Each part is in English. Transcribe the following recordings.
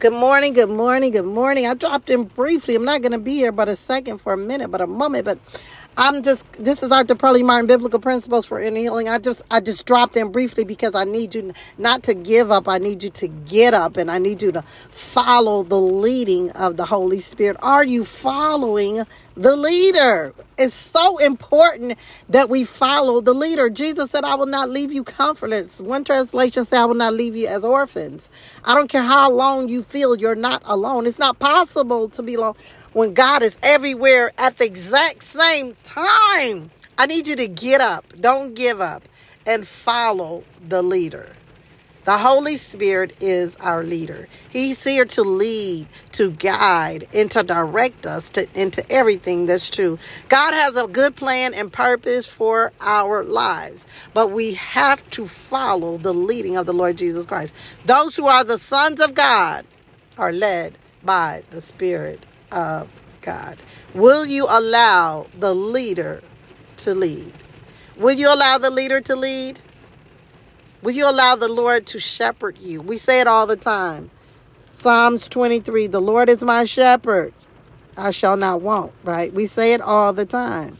Good morning, good morning, good morning. I dropped in briefly. I'm not going to be here but a second for a minute, but a moment. But I'm just this is Dr. Pearlie Martin Biblical Principles for Inner Healing. I just I just dropped in briefly because I need you not to give up. I need you to get up and I need you to follow the leading of the Holy Spirit. Are you following the leader? It's so important that we follow the leader. Jesus said, I will not leave you comfortless. One translation said, I will not leave you as orphans. I don't care how long you feel you're not alone. It's not possible to be alone when God is everywhere at the exact same time. I need you to get up, don't give up, and follow the leader. The Holy Spirit is our leader. He's here to lead, to guide, and to direct us to, into everything that's true. God has a good plan and purpose for our lives, but we have to follow the leading of the Lord Jesus Christ. Those who are the sons of God are led by the Spirit of God. Will you allow the leader to lead? Will you allow the leader to lead? Will you allow the Lord to shepherd you? We say it all the time. Psalms 23 The Lord is my shepherd. I shall not want, right? We say it all the time.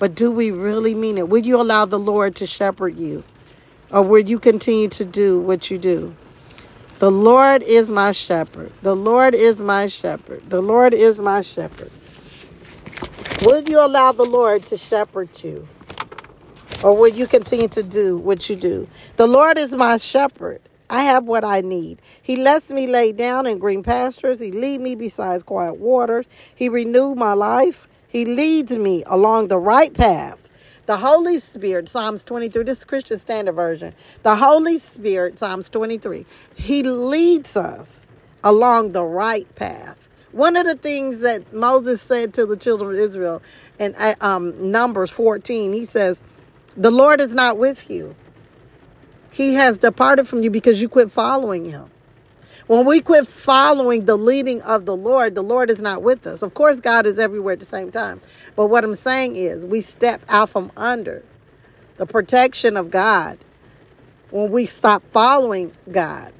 But do we really mean it? Will you allow the Lord to shepherd you? Or will you continue to do what you do? The Lord is my shepherd. The Lord is my shepherd. The Lord is my shepherd. Will you allow the Lord to shepherd you? Or will you continue to do what you do? The Lord is my shepherd. I have what I need. He lets me lay down in green pastures. He lead me beside quiet waters. He renewed my life. He leads me along the right path. The Holy Spirit, Psalms 23, this is Christian Standard Version. The Holy Spirit, Psalms 23, He leads us along the right path. One of the things that Moses said to the children of Israel in uh, um, Numbers 14, he says, The Lord is not with you. He has departed from you because you quit following him. When we quit following the leading of the Lord, the Lord is not with us. Of course, God is everywhere at the same time. But what I'm saying is, we step out from under the protection of God when we stop following God.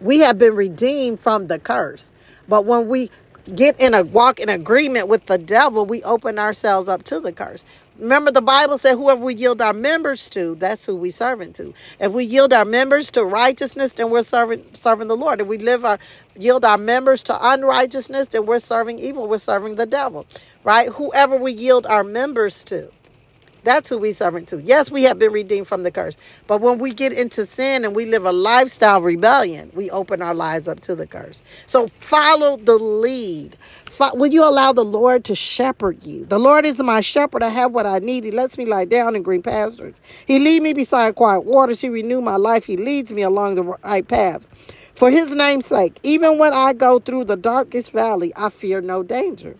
We have been redeemed from the curse. But when we get in a walk in agreement with the devil, we open ourselves up to the curse. Remember, the Bible said, whoever we yield our members to, that's who we servant to. If we yield our members to righteousness, then we're serving serving the Lord. If we live our yield our members to unrighteousness, then we're serving evil. We're serving the devil, right? Whoever we yield our members to. That's who we servant to. Yes, we have been redeemed from the curse. But when we get into sin and we live a lifestyle rebellion, we open our lives up to the curse. So follow the lead. Will you allow the Lord to shepherd you? The Lord is my shepherd. I have what I need. He lets me lie down in green pastures. He lead me beside quiet waters. He renew my life. He leads me along the right path. For his name's sake, even when I go through the darkest valley, I fear no danger.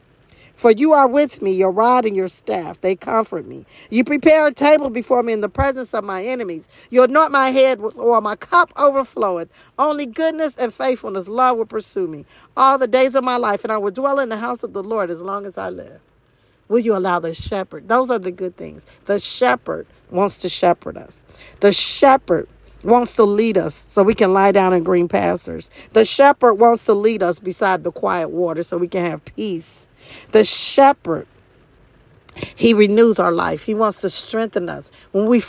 For you are with me, your rod and your staff, they comfort me. You prepare a table before me in the presence of my enemies. You anoint my head with oil, my cup overfloweth. Only goodness and faithfulness, love will pursue me all the days of my life, and I will dwell in the house of the Lord as long as I live. Will you allow the shepherd? Those are the good things. The shepherd wants to shepherd us. The shepherd wants to lead us so we can lie down in green pastures. The shepherd wants to lead us beside the quiet water so we can have peace. The shepherd, he renews our life. He wants to strengthen us. When we,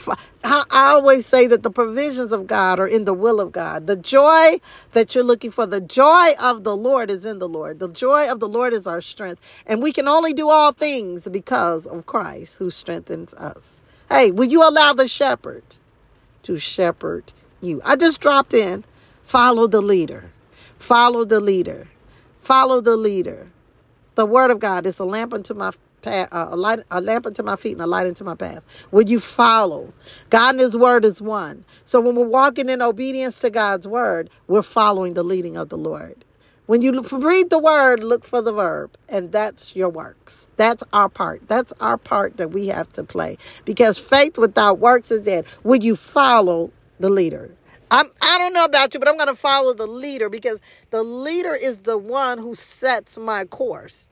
I always say that the provisions of God are in the will of God. The joy that you're looking for, the joy of the Lord is in the Lord. The joy of the Lord is our strength. And we can only do all things because of Christ who strengthens us. Hey, will you allow the shepherd to shepherd you? I just dropped in. Follow the leader. Follow the leader. Follow the leader. The word of God is a lamp unto my path, uh, a, light, a lamp unto my feet and a light unto my path. Will you follow? God and His word is one. So when we're walking in obedience to God's word, we're following the leading of the Lord. When you read the word, look for the verb, and that's your works. That's our part. That's our part that we have to play. Because faith without works is dead. Would you follow the leader? I'm, I don't know about you, but I'm going to follow the leader because the leader is the one who sets my course.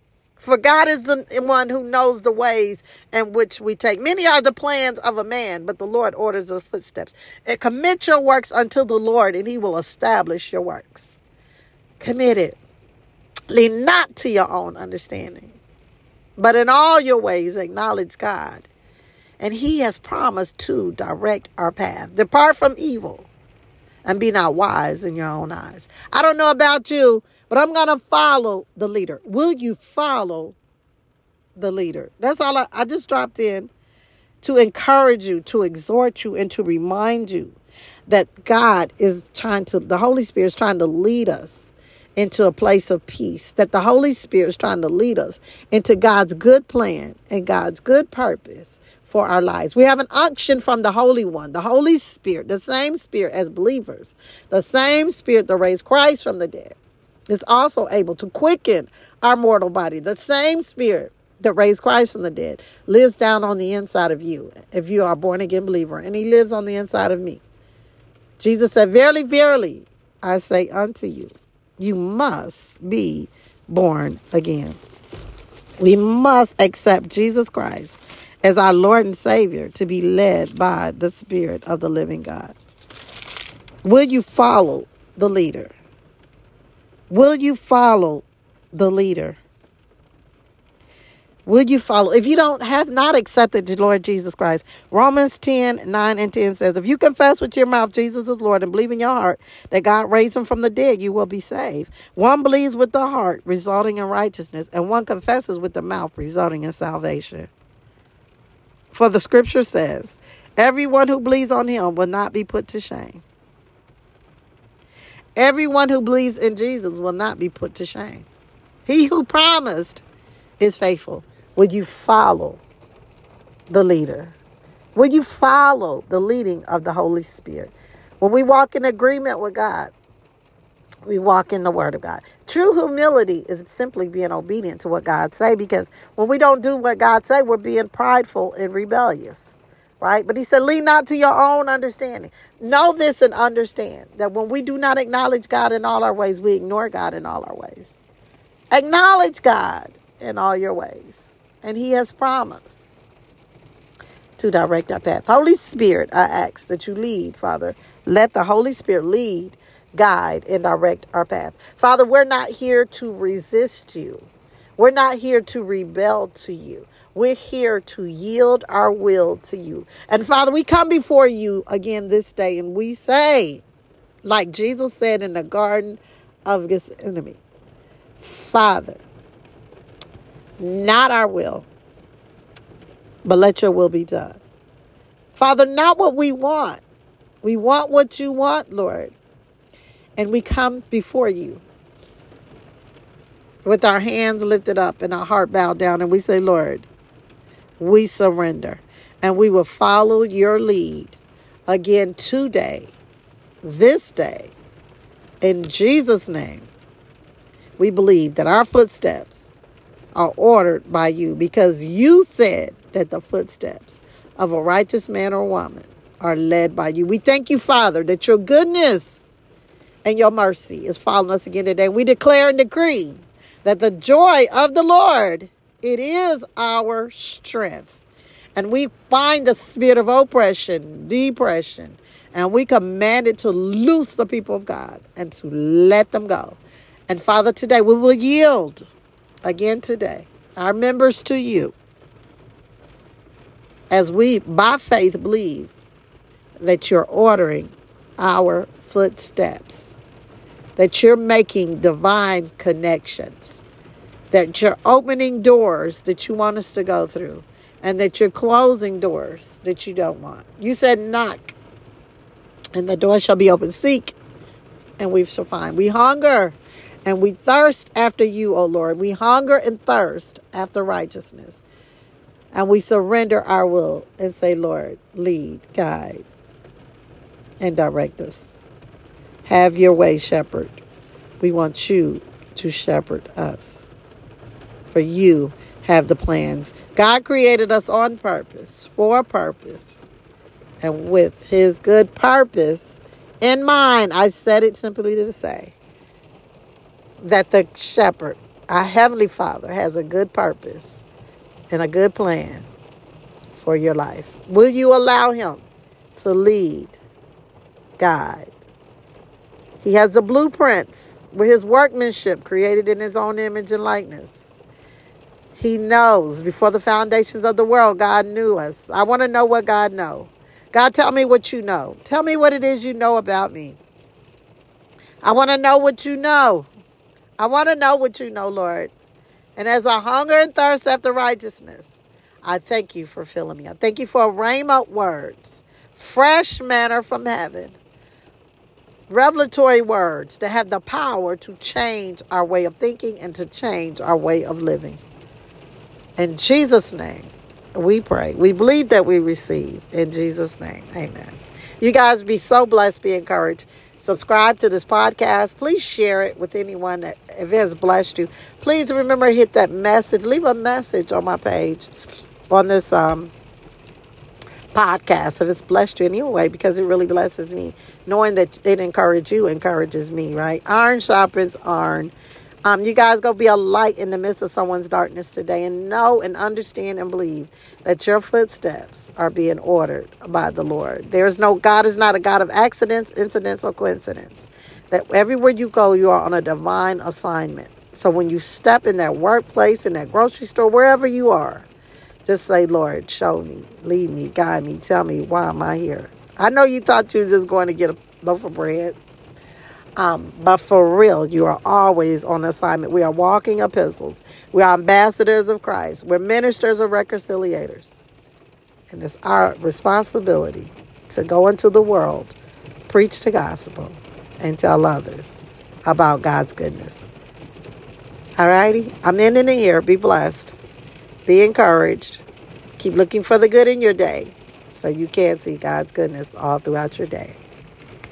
For God is the one who knows the ways in which we take. Many are the plans of a man, but the Lord orders the footsteps. And commit your works unto the Lord, and he will establish your works. Commit it. Lean not to your own understanding, but in all your ways acknowledge God. And he has promised to direct our path. Depart from evil and be not wise in your own eyes. I don't know about you, but I'm going to follow the leader. Will you follow the leader? That's all I, I just dropped in to encourage you, to exhort you, and to remind you that God is trying to, the Holy Spirit is trying to lead us into a place of peace, that the Holy Spirit is trying to lead us into God's good plan and God's good purpose for our lives. We have an unction from the Holy One, the Holy Spirit, the same Spirit as believers, the same Spirit that raised Christ from the dead is also able to quicken our mortal body. The same Spirit that raised Christ from the dead lives down on the inside of you if you are born again believer, and He lives on the inside of me. Jesus said, Verily, verily, I say unto you, you must be born again. We must accept Jesus Christ as our Lord and Savior to be led by the Spirit of the living God. Will you follow the leader? Will you follow the leader? Will you follow? If you don't have not accepted the Lord Jesus Christ, Romans 10 9 and 10 says, If you confess with your mouth Jesus is Lord and believe in your heart that God raised him from the dead, you will be saved. One believes with the heart, resulting in righteousness, and one confesses with the mouth, resulting in salvation. For the scripture says, Everyone who believes on him will not be put to shame. Everyone who believes in Jesus will not be put to shame. He who promised is faithful. Will you follow the leader? Will you follow the leading of the Holy Spirit? When we walk in agreement with God, we walk in the word of God. True humility is simply being obedient to what God say because when we don't do what God say, we're being prideful and rebellious. Right? But he said, lean not to your own understanding. Know this and understand that when we do not acknowledge God in all our ways, we ignore God in all our ways. Acknowledge God in all your ways. And He has promised to direct our path. Holy Spirit, I ask that you lead, Father. Let the Holy Spirit lead, guide, and direct our path. Father, we're not here to resist you. We're not here to rebel to you. We're here to yield our will to you. And Father, we come before you again this day and we say, like Jesus said in the Garden of Gethsemane, Father, not our will, but let your will be done. Father, not what we want. We want what you want, Lord. And we come before you with our hands lifted up and our heart bowed down, and we say, Lord, we surrender. And we will follow your lead again today, this day. In Jesus' name, we believe that our footsteps are ordered by you because you said that the footsteps of a righteous man or woman are led by you. We thank you, Father, that your goodness and your mercy is following us again today. We declare and decree that the joy of the Lord, it is our strength. And we find the spirit of oppression, depression, and we command it to loose the people of God and to let them go. And Father, today we will yield again today, our members to you, as we by faith believe that you're ordering our footsteps, that you're making divine connections, that you're opening doors that you want us to go through, and that you're closing doors that you don't want. You said, knock, and the door shall be open. Seek, and we shall find. We hunger and we thirst after you, O Lord. We hunger and thirst after righteousness. And we surrender our will and say, Lord, lead, guide, and direct us. Have your way, shepherd. We want you to shepherd us. For you have the plans. God created us on purpose, for a purpose. And with his good purpose in mind, I said it simply to say, that the shepherd Our Heavenly Father has a good purpose and a good plan for your life. Will you allow Him to lead, guide? He has the blueprints with His workmanship created in His own image and likeness. He knows before the foundations of the world, God knew us. I want to know what God know. God, tell me what you know. Tell me what it is you know about me. I want to know what you know. I want to know what you know, Lord. And as I hunger and thirst after righteousness, I thank you for filling me. I thank you for a rhema words, fresh manna from heaven, revelatory words that have the power to change our way of thinking and to change our way of living. In Jesus' name, we pray. We believe that we receive. In Jesus' name, amen. You guys be so blessed, be encouraged. Subscribe to this podcast. Please share it with anyone that if it has blessed you. Please remember hit that message. Leave a message on my page on this um podcast if it's blessed you anyway because it really blesses me knowing that it encourages you encourages me right iron sharpens iron um, you guys go be a light in the midst of someone's darkness today and know and understand and believe that your footsteps are being ordered by the Lord. There's no, God is not a God of accidents, incidents, or coincidence. That everywhere you go, you are on a divine assignment. So when you step in that workplace, in that grocery store, wherever you are, just say, Lord, show me, lead me, guide me, tell me why am I here. I know you thought you was just going to get a loaf of bread. Um, but for real, you are always on assignment. We are walking epistles. We are ambassadors of Christ. We're ministers of reconciliators. And it's our responsibility to go into the world, preach the gospel, and tell others about God's goodness. All righty? I'm ending the here. Be blessed. Be encouraged. Keep looking for the good in your day so you can see God's goodness all throughout your day.